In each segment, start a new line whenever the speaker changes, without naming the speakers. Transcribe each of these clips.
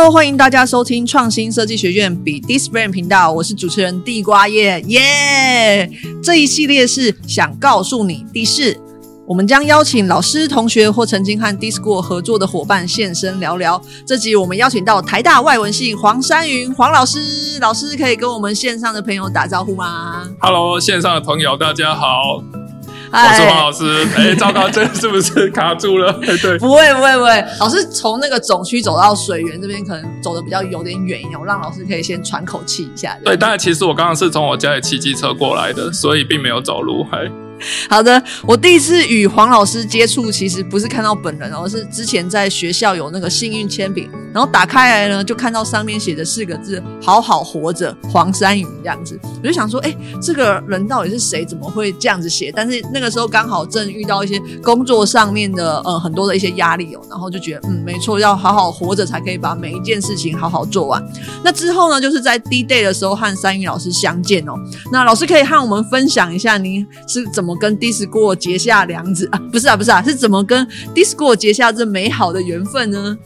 Hello，欢迎大家收听创新设计学院比 d i s b r a n 频道，我是主持人地瓜叶耶。这一系列是想告诉你的事，我们将邀请老师、同学或曾经和 d i s c o 合作的伙伴现身聊聊。这集我们邀请到台大外文系黄珊云黄老师，老师可以跟我们线上的朋友打招呼吗
？Hello，线上的朋友大家好。我是黄老师，哎、欸，糟糕，这是不是卡住了？对，
不会，不会，不会。老师从那个总区走到水源这边，可能走的比较有点远一点，我让老师可以先喘口气一下。
对，但是，其实我刚刚是从我家里骑机车过来的，所以并没有走路，还。
好的，我第一次与黄老师接触，其实不是看到本人，而是之前在学校有那个幸运铅笔，然后打开来呢，就看到上面写着四个字“好好活着”，黄珊芸这样子，我就想说，哎，这个人到底是谁？怎么会这样子写？但是那个时候刚好正遇到一些工作上面的呃很多的一些压力哦，然后就觉得嗯，没错，要好好活着才可以把每一件事情好好做完。那之后呢，就是在 D Day 的时候和珊芸老师相见哦，那老师可以和我们分享一下您是怎么。我跟 D-School 结下梁子 啊？不是啊，不是啊，是怎么跟 D-School 结下这美好的缘分呢？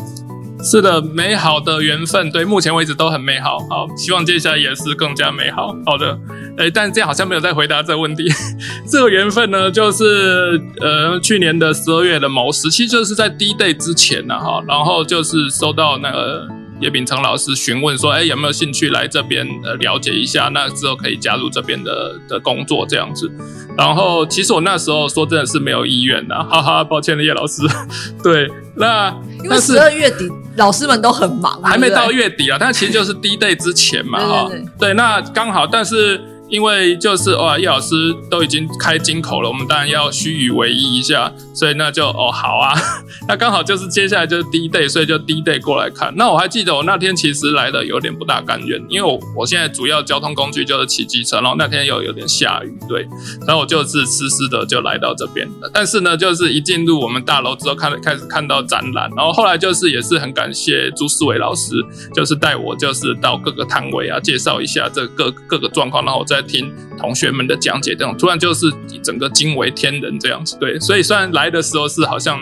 是的，美好的缘分，对，目前为止都很美好。好，希望接下来也是更加美好。好的，哎，但这样好像没有在回答这个问题。这个缘分呢，就是呃，去年的十二月的某时期，就是在 D-Day 之前呢，哈，然后就是收到那个。叶秉成老师询问说：“哎，有没有兴趣来这边呃了解一下？那之后可以加入这边的的工作这样子。然后其实我那时候说真的是没有意愿的，哈哈，抱歉了叶老师。对，那
因为十二月底老师们都很忙，
还没到月底啊，但其实就是 D-Day 之前嘛，哈。对，那刚好，但是。因为就是哇，叶老师都已经开金口了，我们当然要虚与委蛇一下，所以那就哦好啊，那刚好就是接下来就是第一 day，所以就第一 day 过来看。那我还记得我那天其实来的有点不大甘愿，因为我我现在主要交通工具就是骑机车，然后那天又有点下雨，对，然后我就是湿湿的就来到这边。但是呢，就是一进入我们大楼之后，看开始看到展览，然后后来就是也是很感谢朱思伟老师，就是带我就是到各个摊位啊，介绍一下这各各个状况，然后我再。听同学们的讲解，这种突然就是整个惊为天人这样子，对，所以虽然来的时候是好像，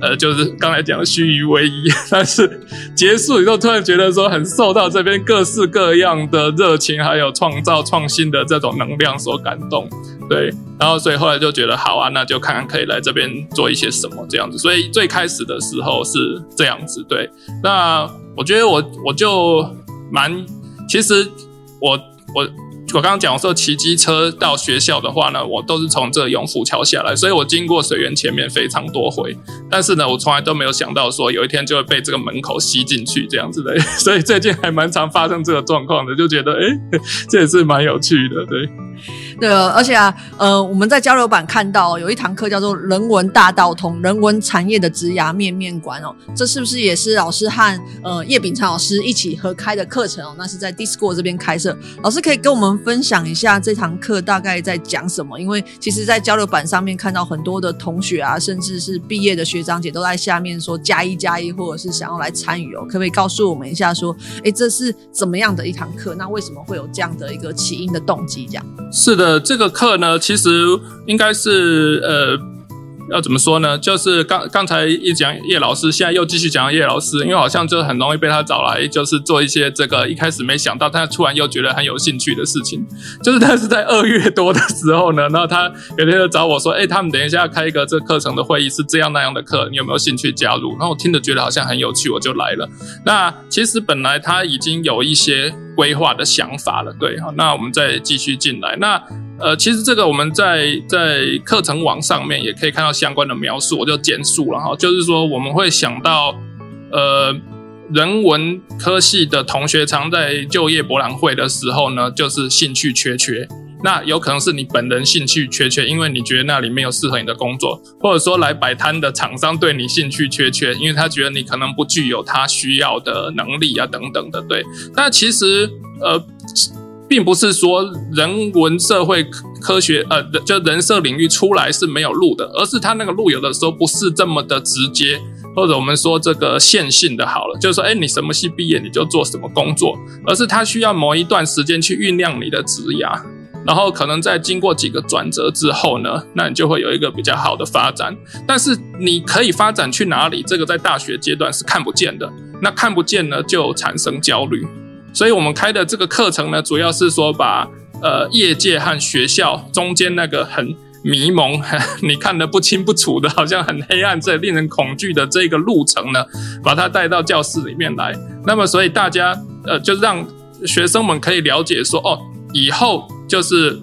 呃，就是刚才讲的虚与委蛇，但是结束以后突然觉得说很受到这边各式各样的热情，还有创造创新的这种能量所感动，对，然后所以后来就觉得好啊，那就看看可以来这边做一些什么这样子，所以最开始的时候是这样子，对，那我觉得我我就蛮，其实我我。我刚刚讲说骑机车到学校的话呢，我都是从这永福桥下来，所以我经过水源前面非常多回，但是呢，我从来都没有想到说有一天就会被这个门口吸进去这样子的，所以最近还蛮常发生这个状况的，就觉得哎，这也是蛮有趣的，对。
对，而且啊，呃，我们在交流版看到有一堂课叫做“人文大道通”，人文产业的职涯面面观哦，这是不是也是老师和呃叶丙成老师一起合开的课程哦？那是在 D-School 这边开设，老师可以跟我们分享一下这堂课大概在讲什么？因为其实，在交流版上面看到很多的同学啊，甚至是毕业的学长姐都在下面说加一加一，或者是想要来参与哦，可不可以告诉我们一下说，哎，这是怎么样的一堂课？那为什么会有这样的一个起因的动机？这样？
是的。呃，这个课呢，其实应该是呃，要怎么说呢？就是刚刚才一讲叶老师，现在又继续讲叶老师，因为好像就很容易被他找来，就是做一些这个一开始没想到，但突然又觉得很有兴趣的事情。就是他是在二月多的时候呢，然后他有天就找我说：“哎，他们等一下要开一个这课程的会议，是这样那样的课，你有没有兴趣加入？”然后我听着觉得好像很有趣，我就来了。那其实本来他已经有一些。规划的想法了，对，好，那我们再继续进来。那呃，其实这个我们在在课程网上面也可以看到相关的描述，我就简述了哈，就是说我们会想到，呃，人文科系的同学常在就业博览会的时候呢，就是兴趣缺缺。那有可能是你本人兴趣缺缺，因为你觉得那里没有适合你的工作，或者说来摆摊的厂商对你兴趣缺缺，因为他觉得你可能不具有他需要的能力啊等等的，对。但其实呃，并不是说人文社会科学呃，就人设领域出来是没有路的，而是他那个路有的时候不是这么的直接，或者我们说这个线性的好了，就是说，哎，你什么系毕业你就做什么工作，而是他需要某一段时间去酝酿你的职涯。然后可能在经过几个转折之后呢，那你就会有一个比较好的发展。但是你可以发展去哪里？这个在大学阶段是看不见的。那看不见呢就产生焦虑。所以我们开的这个课程呢，主要是说把呃业界和学校中间那个很迷蒙、你看得不清不楚的，好像很黑暗、这令人恐惧的这个路程呢，把它带到教室里面来。那么，所以大家呃，就让学生们可以了解说，哦，以后就是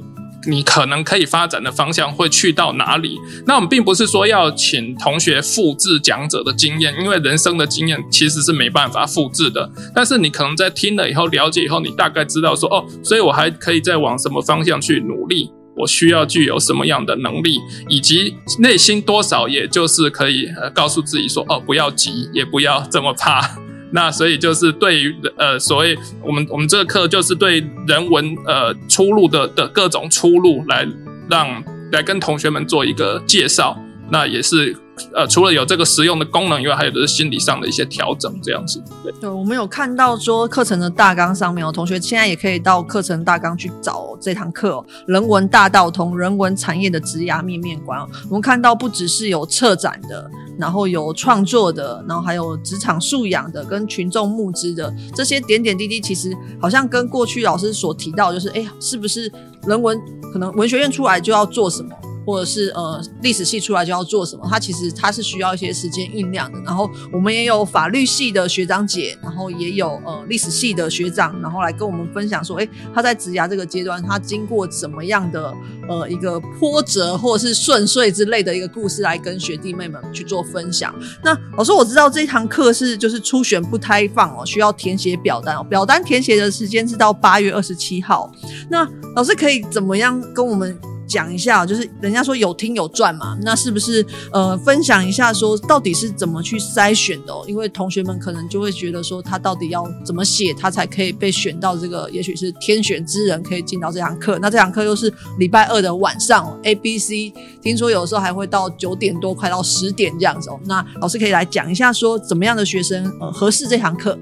你可能可以发展的方向会去到哪里。那我们并不是说要请同学复制讲者的经验，因为人生的经验其实是没办法复制的。但是你可能在听了以后、了解以后，你大概知道说，哦，所以我还可以再往什么方向去努力。我需要具有什么样的能力，以及内心多少，也就是可以告诉自己说，哦，不要急，也不要这么怕。那所以就是对于呃所谓我们我们这个课就是对人文呃出路的的各种出路来让来跟同学们做一个介绍。那也是。呃，除了有这个实用的功能以外，还有的是心理上的一些调整，这样子。
对，我们有看到说课程的大纲上面，有，同学现在也可以到课程大纲去找这堂课，《人文大道通：人文产业的职涯面面观》。我们看到不只是有策展的，然后有创作的，然后还有职场素养的，跟群众募资的这些点点滴滴，其实好像跟过去老师所提到，就是哎，是不是人文可能文学院出来就要做什么？或者是呃历史系出来就要做什么？他其实他是需要一些时间酝酿的。然后我们也有法律系的学长姐，然后也有呃历史系的学长，然后来跟我们分享说，诶，他在职涯这个阶段，他经过怎么样的呃一个波折或者是顺遂之类的一个故事，来跟学弟妹们去做分享。那老师，我知道这堂课是就是初选不开放哦，需要填写表单哦，表单填写的时间是到八月二十七号。那老师可以怎么样跟我们？讲一下，就是人家说有听有赚嘛，那是不是呃分享一下说到底是怎么去筛选的哦？因为同学们可能就会觉得说他到底要怎么写，他才可以被选到这个，也许是天选之人可以进到这堂课。那这堂课又是礼拜二的晚上，A、B、C，听说有时候还会到九点多，快到十点这样子哦。那老师可以来讲一下说怎么样的学生呃合适这堂课？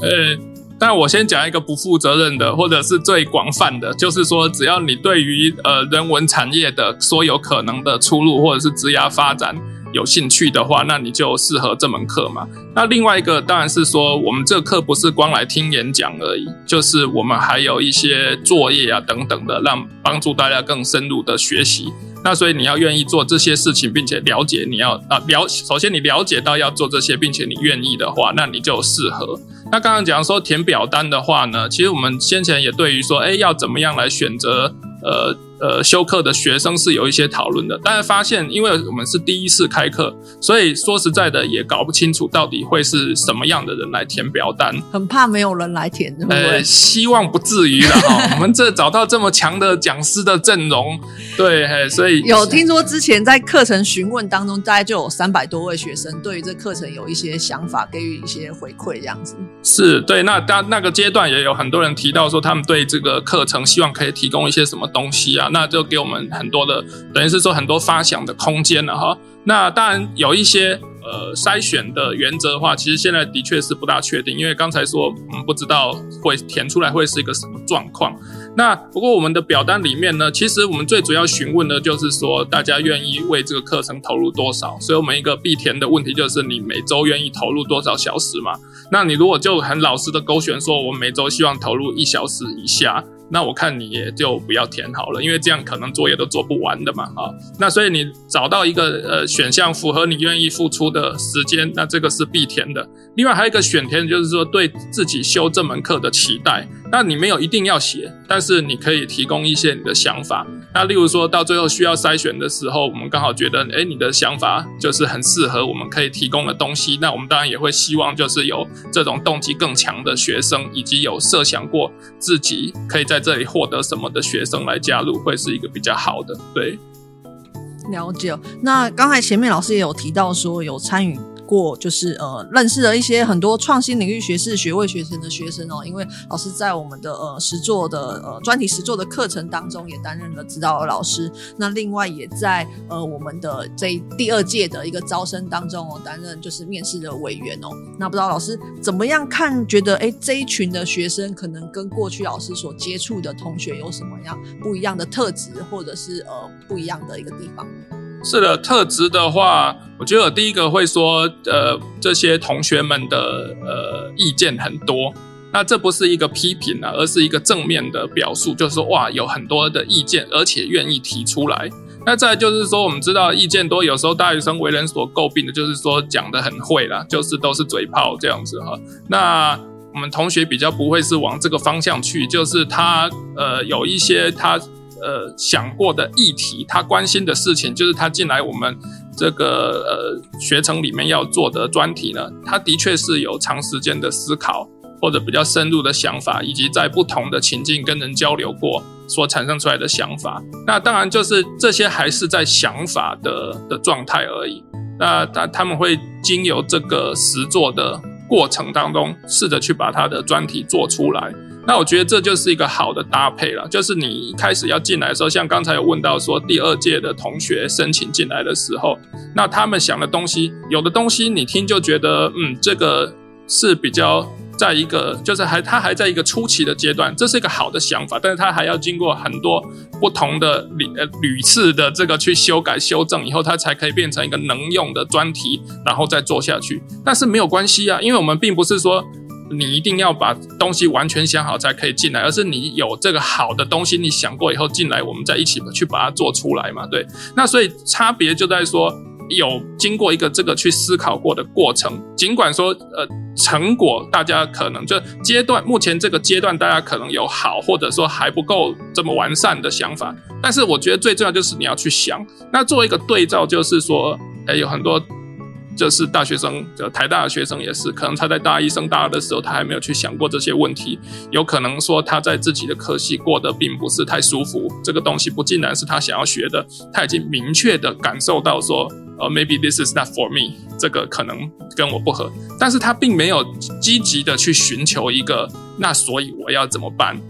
呃。但我先讲一个不负责任的，或者是最广泛的，就是说，只要你对于呃人文产业的所有可能的出路，或者是职涯发展有兴趣的话，那你就适合这门课嘛。那另外一个当然是说，我们这课不是光来听演讲而已，就是我们还有一些作业啊等等的，让帮助大家更深入的学习。那所以你要愿意做这些事情，并且了解你要啊了，首先你了解到要做这些，并且你愿意的话，那你就适合。那刚刚讲说填表单的话呢，其实我们先前也对于说，哎，要怎么样来选择，呃。呃，修课的学生是有一些讨论的，但是发现，因为我们是第一次开课，所以说实在的也搞不清楚到底会是什么样的人来填表单，
很怕没有人来填，对不对？
呃，希望不至于了哈。我们这找到这么强的讲师的阵容，对，嘿，所以
有听说之前在课程询问当中，大概就有三百多位学生对于这课程有一些想法，给予一些回馈，这样子。
是对，那当那个阶段也有很多人提到说，他们对这个课程希望可以提供一些什么东西啊。那就给我们很多的，等于是说很多发想的空间了哈。那当然有一些呃筛选的原则的话，其实现在的确是不大确定，因为刚才说我们不知道会填出来会是一个什么状况。那不过我们的表单里面呢，其实我们最主要询问的就是说大家愿意为这个课程投入多少。所以我们一个必填的问题就是你每周愿意投入多少小时嘛？那你如果就很老实的勾选说，我每周希望投入一小时以下。那我看你也就不要填好了，因为这样可能作业都做不完的嘛，啊，那所以你找到一个呃选项符合你愿意付出的时间，那这个是必填的。另外还有一个选填，就是说对自己修这门课的期待。那你没有一定要写，但是你可以提供一些你的想法。那例如说到最后需要筛选的时候，我们刚好觉得，诶，你的想法就是很适合我们可以提供的东西。那我们当然也会希望，就是有这种动机更强的学生，以及有设想过自己可以在这里获得什么的学生来加入，会是一个比较好的。对，
了解。那刚才前面老师也有提到说有参与。过就是呃，认识了一些很多创新领域学士学位学生的学生哦，因为老师在我们的呃实作的呃专题实作的课程当中也担任了指导老师，那另外也在呃我们的这第二届的一个招生当中哦，担任就是面试的委员哦。那不知道老师怎么样看？觉得哎这一群的学生可能跟过去老师所接触的同学有什么样不一样的特质，或者是呃不一样的一个地方？
是的，特质的话，我觉得第一个会说，呃，这些同学们的呃意见很多，那这不是一个批评啊，而是一个正面的表述，就是说哇，有很多的意见，而且愿意提出来。那再就是说，我们知道意见多，有时候大学生为人所诟病的就是说讲得很会啦，就是都是嘴炮这样子哈。那我们同学比较不会是往这个方向去，就是他呃有一些他呃想过的议题，他关心的事情，就是他进来我们这个呃学程里面要做的专题呢，他的确是有长时间的思考。或者比较深入的想法，以及在不同的情境跟人交流过所产生出来的想法，那当然就是这些还是在想法的的状态而已。那他他们会经由这个实作的过程当中，试着去把他的专题做出来。那我觉得这就是一个好的搭配了。就是你开始要进来的时候，像刚才有问到说，第二届的同学申请进来的时候，那他们想的东西，有的东西你听就觉得，嗯，这个是比较。在一个就是还他还在一个初期的阶段，这是一个好的想法，但是他还要经过很多不同的屡呃屡次的这个去修改修正以后，他才可以变成一个能用的专题，然后再做下去。但是没有关系啊，因为我们并不是说你一定要把东西完全想好才可以进来，而是你有这个好的东西，你想过以后进来，我们再一起去把它做出来嘛。对，那所以差别就在说。有经过一个这个去思考过的过程，尽管说呃成果大家可能就阶段目前这个阶段大家可能有好或者说还不够这么完善的想法，但是我觉得最重要就是你要去想，那做一个对照，就是说，诶有很多。就是大学生，就台大的学生也是，可能他在大一升大二的时候，他还没有去想过这些问题。有可能说他在自己的科系过得并不是太舒服，这个东西不尽然是他想要学的。他已经明确的感受到说，呃，maybe this is not for me，这个可能跟我不合。但是他并没有积极的去寻求一个，那所以我要怎么办？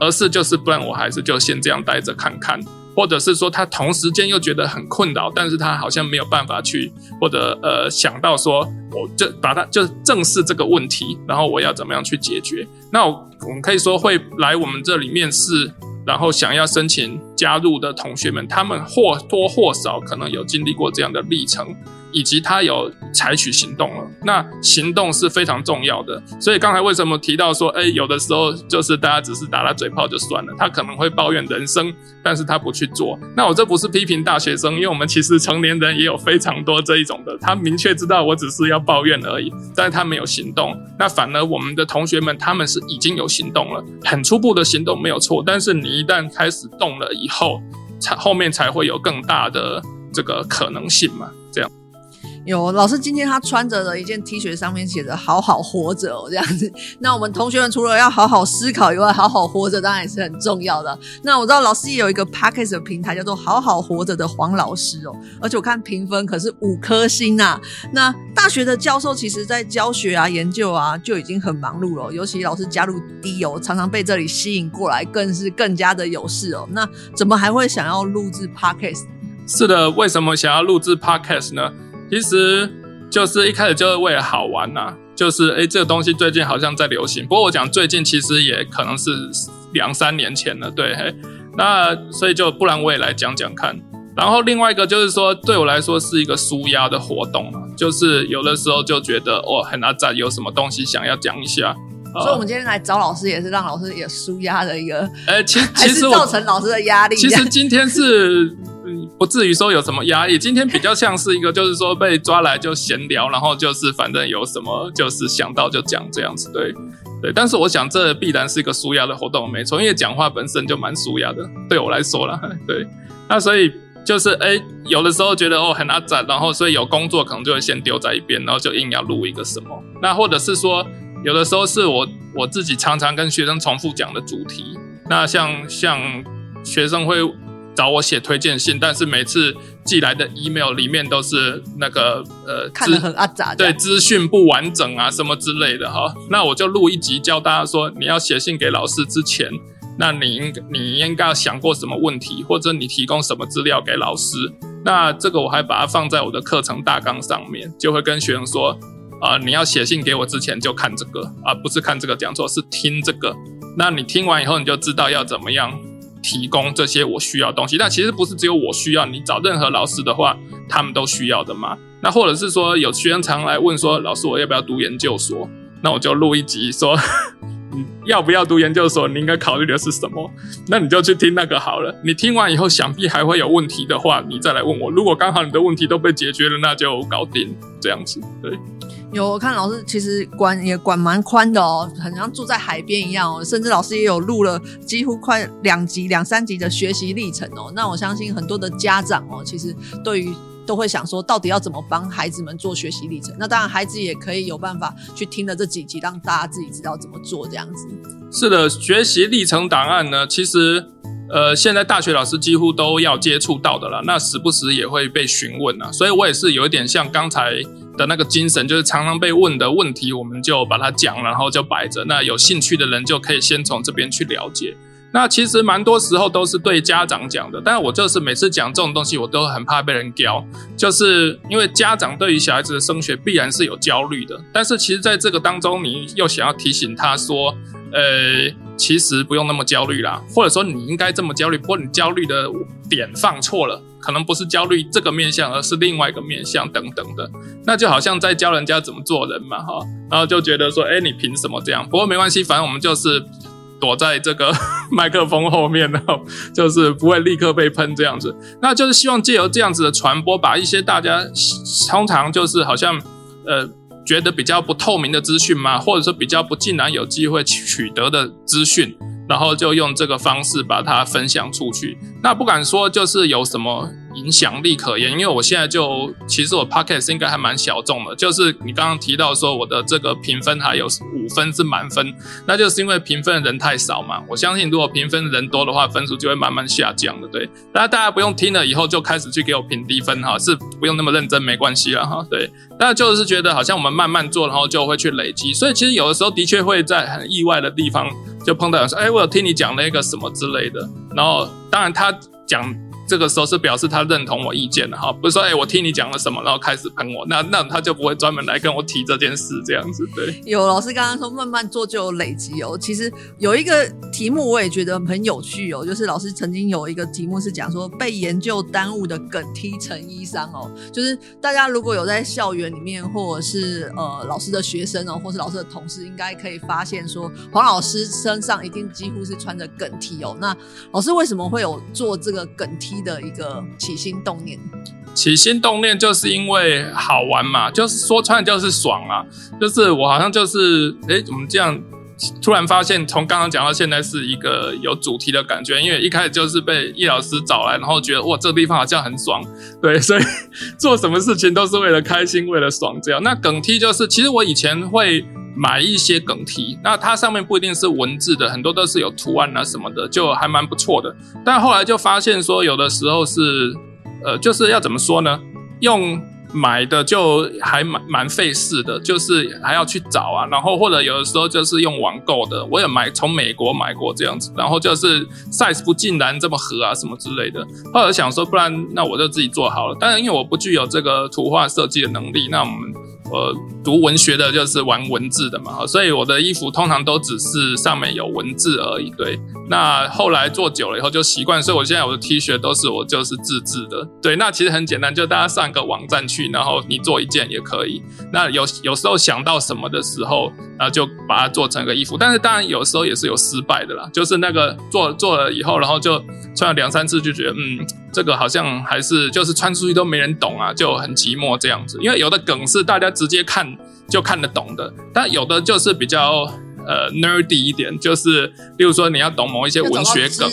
而是就是不然我还是就先这样待着看看。或者是说他同时间又觉得很困扰，但是他好像没有办法去，或者呃想到说，我就把它就正视这个问题，然后我要怎么样去解决？那我我们可以说会来我们这里面试，然后想要申请加入的同学们，他们或多或少可能有经历过这样的历程。以及他有采取行动了，那行动是非常重要的。所以刚才为什么提到说，哎，有的时候就是大家只是打打嘴炮就算了，他可能会抱怨人生，但是他不去做。那我这不是批评大学生，因为我们其实成年人也有非常多这一种的，他明确知道我只是要抱怨而已，但是他没有行动。那反而我们的同学们，他们是已经有行动了，很初步的行动没有错，但是你一旦开始动了以后，才后面才会有更大的这个可能性嘛，
有老师今天他穿着的一件 T 恤，上面写着“好好活着”哦，这样子。那我们同学们除了要好好思考以外，好好活着当然也是很重要的。那我知道老师也有一个 Podcast 的平台，叫做“好好活着”的黄老师哦，而且我看评分可是五颗星呐。那大学的教授其实在教学啊、研究啊就已经很忙碌了，尤其老师加入 D 哦，常常被这里吸引过来，更是更加的有事哦。那怎么还会想要录制 Podcast？
是的，为什么想要录制 Podcast 呢？其实就是一开始就是为了好玩呐、啊，就是哎这个东西最近好像在流行。不过我讲最近其实也可能是两三年前了，对嘿。那所以就不然我也来讲讲看。然后另外一个就是说，对我来说是一个舒压的活动嘛，就是有的时候就觉得哦很阿杂，有什么东西想要讲一下。
所以我们今天来找老师也是让老师也舒压的一个，
诶其实其实
造成老师的压力。
其实今天是。不至于说有什么压力，今天比较像是一个，就是说被抓来就闲聊，然后就是反正有什么就是想到就讲这样子，对对。但是我想这必然是一个舒压的活动，没错，因为讲话本身就蛮舒压的，对我来说啦，对。那所以就是哎，有的时候觉得哦很阿展，然后所以有工作可能就会先丢在一边，然后就硬要录一个什么。那或者是说有的时候是我我自己常常跟学生重复讲的主题，那像像学生会。找我写推荐信，但是每次寄来的 email 里面都是那个呃，
看得很阿杂，
对，资讯不完整啊，什么之类的哈。那我就录一集教大家说，你要写信给老师之前，那你应你应该要想过什么问题，或者你提供什么资料给老师。那这个我还把它放在我的课程大纲上面，就会跟学生说啊、呃，你要写信给我之前就看这个啊，不是看这个讲座，是听这个。那你听完以后，你就知道要怎么样。提供这些我需要的东西。但其实不是只有我需要，你找任何老师的话，他们都需要的嘛。那或者是说，有学生常来问说，老师我要不要读研究所？那我就录一集说。你要不要读研究所？你应该考虑的是什么？那你就去听那个好了。你听完以后，想必还会有问题的话，你再来问我。如果刚好你的问题都被解决了，那就搞定这样子。对，
有我看老师其实管也管蛮宽的哦，很像住在海边一样哦。甚至老师也有录了几乎快两集、两三集的学习历程哦。那我相信很多的家长哦，其实对于。都会想说，到底要怎么帮孩子们做学习历程？那当然，孩子也可以有办法去听了这几集，让大家自己知道怎么做这样子。
是的，学习历程档案呢，其实呃，现在大学老师几乎都要接触到的了。那时不时也会被询问啊，所以我也是有一点像刚才的那个精神，就是常常被问的问题，我们就把它讲，然后就摆着。那有兴趣的人就可以先从这边去了解。那其实蛮多时候都是对家长讲的，但是我就是每次讲这种东西，我都很怕被人刁，就是因为家长对于小孩子的升学必然是有焦虑的，但是其实在这个当中，你又想要提醒他说，呃，其实不用那么焦虑啦，或者说你应该这么焦虑，不过你焦虑的点放错了，可能不是焦虑这个面相，而是另外一个面相等等的，那就好像在教人家怎么做人嘛，哈，然后就觉得说，哎，你凭什么这样？不过没关系，反正我们就是。躲在这个 麦克风后面，然后就是不会立刻被喷这样子。那就是希望借由这样子的传播，把一些大家通常就是好像呃觉得比较不透明的资讯嘛，或者说比较不竟然有机会取得的资讯，然后就用这个方式把它分享出去。那不敢说就是有什么。影响力可言，因为我现在就其实我 podcast 应该还蛮小众的，就是你刚刚提到说我的这个评分还有五分是满分，那就是因为评分的人太少嘛。我相信如果评分的人多的话，分数就会慢慢下降的。对，那大家不用听了以后就开始去给我评低分哈，是不用那么认真，没关系了哈。对，但就是觉得好像我们慢慢做，然后就会去累积，所以其实有的时候的确会在很意外的地方就碰到说，哎，我有听你讲那个什么之类的，然后当然他讲。这个时候是表示他认同我意见了哈，不是说哎，我听你讲了什么，然后开始喷我，那那他就不会专门来跟我提这件事这样子。对，
有老师刚刚说慢慢做就有累积哦。其实有一个题目我也觉得很有趣哦，就是老师曾经有一个题目是讲说被研究耽误的梗踢成衣裳哦，就是大家如果有在校园里面或者是呃老师的学生哦，或是老师的同事，应该可以发现说黄老师身上一定几乎是穿着梗踢哦。那老师为什么会有做这个梗踢的一个起心动念，
起心动念就是因为好玩嘛，就是说穿就是爽啊，就是我好像就是哎，我们这样？突然发现从刚刚讲到现在是一个有主题的感觉，因为一开始就是被叶老师找来，然后觉得哇，这个地方好像很爽，对，所以做什么事情都是为了开心，为了爽这样。那梗 T 就是，其实我以前会。买一些梗 T，那它上面不一定是文字的，很多都是有图案啊什么的，就还蛮不错的。但后来就发现说，有的时候是，呃，就是要怎么说呢？用买的就还蛮蛮费事的，就是还要去找啊，然后或者有的时候就是用网购的，我也买从美国买过这样子，然后就是 size 不尽然这么合啊什么之类的。后来想说，不然那我就自己做好了。当然，因为我不具有这个图画设计的能力，那我们。呃，读文学的就是玩文字的嘛，所以我的衣服通常都只是上面有文字而已。对，那后来做久了以后就习惯，所以我现在我的 T 恤都是我就是自制的。对，那其实很简单，就大家上个网站去，然后你做一件也可以。那有有时候想到什么的时候，然后就把它做成个衣服。但是当然有时候也是有失败的啦，就是那个做做了以后，然后就穿了两三次就觉得嗯。这个好像还是就是穿出去都没人懂啊，就很寂寞这样子。因为有的梗是大家直接看就看得懂的，但有的就是比较呃 nerdy 一点，就是例如说你要懂某一些文学梗，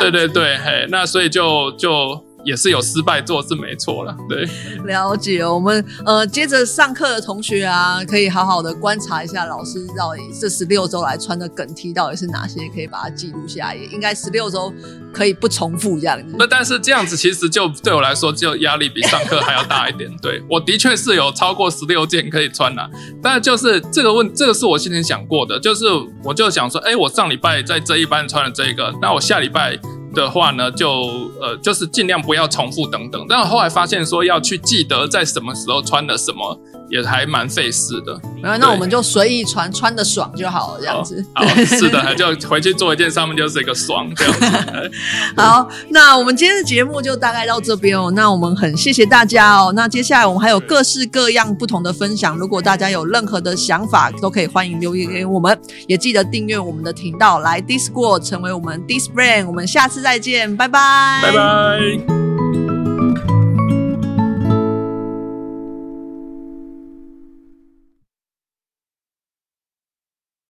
对对对，嘿，那所以就就。也是有失败做是没错了，对，
了解。我们呃接着上课的同学啊，可以好好的观察一下老师到底这十六周来穿的梗 T 到底是哪些，可以把它记录下来。也应该十六周可以不重复这样子。
那但是这样子其实就对我来说就压力比上课还要大一点。对，我的确是有超过十六件可以穿啦，但就是这个问，这个是我先前想过的，就是我就想说，哎，我上礼拜在这一班穿了这个，那我下礼拜。的话呢，就呃，就是尽量不要重复等等。但后来发现说要去记得在什么时候穿了什么，也还蛮费事的。
没有，那我们就随意穿，穿的爽就好了，这样子。
好，是的，就回去做一件，上面就是一个爽这样子。
好，那我们今天的节目就大概到这边哦。那我们很谢谢大家哦。那接下来我们还有各式各样不同的分享，如果大家有任何的想法，都可以欢迎留言给我们，也记得订阅我们的频道，来 Discord 成为我们 Disc Brain。我们下次再见，拜拜，
拜拜。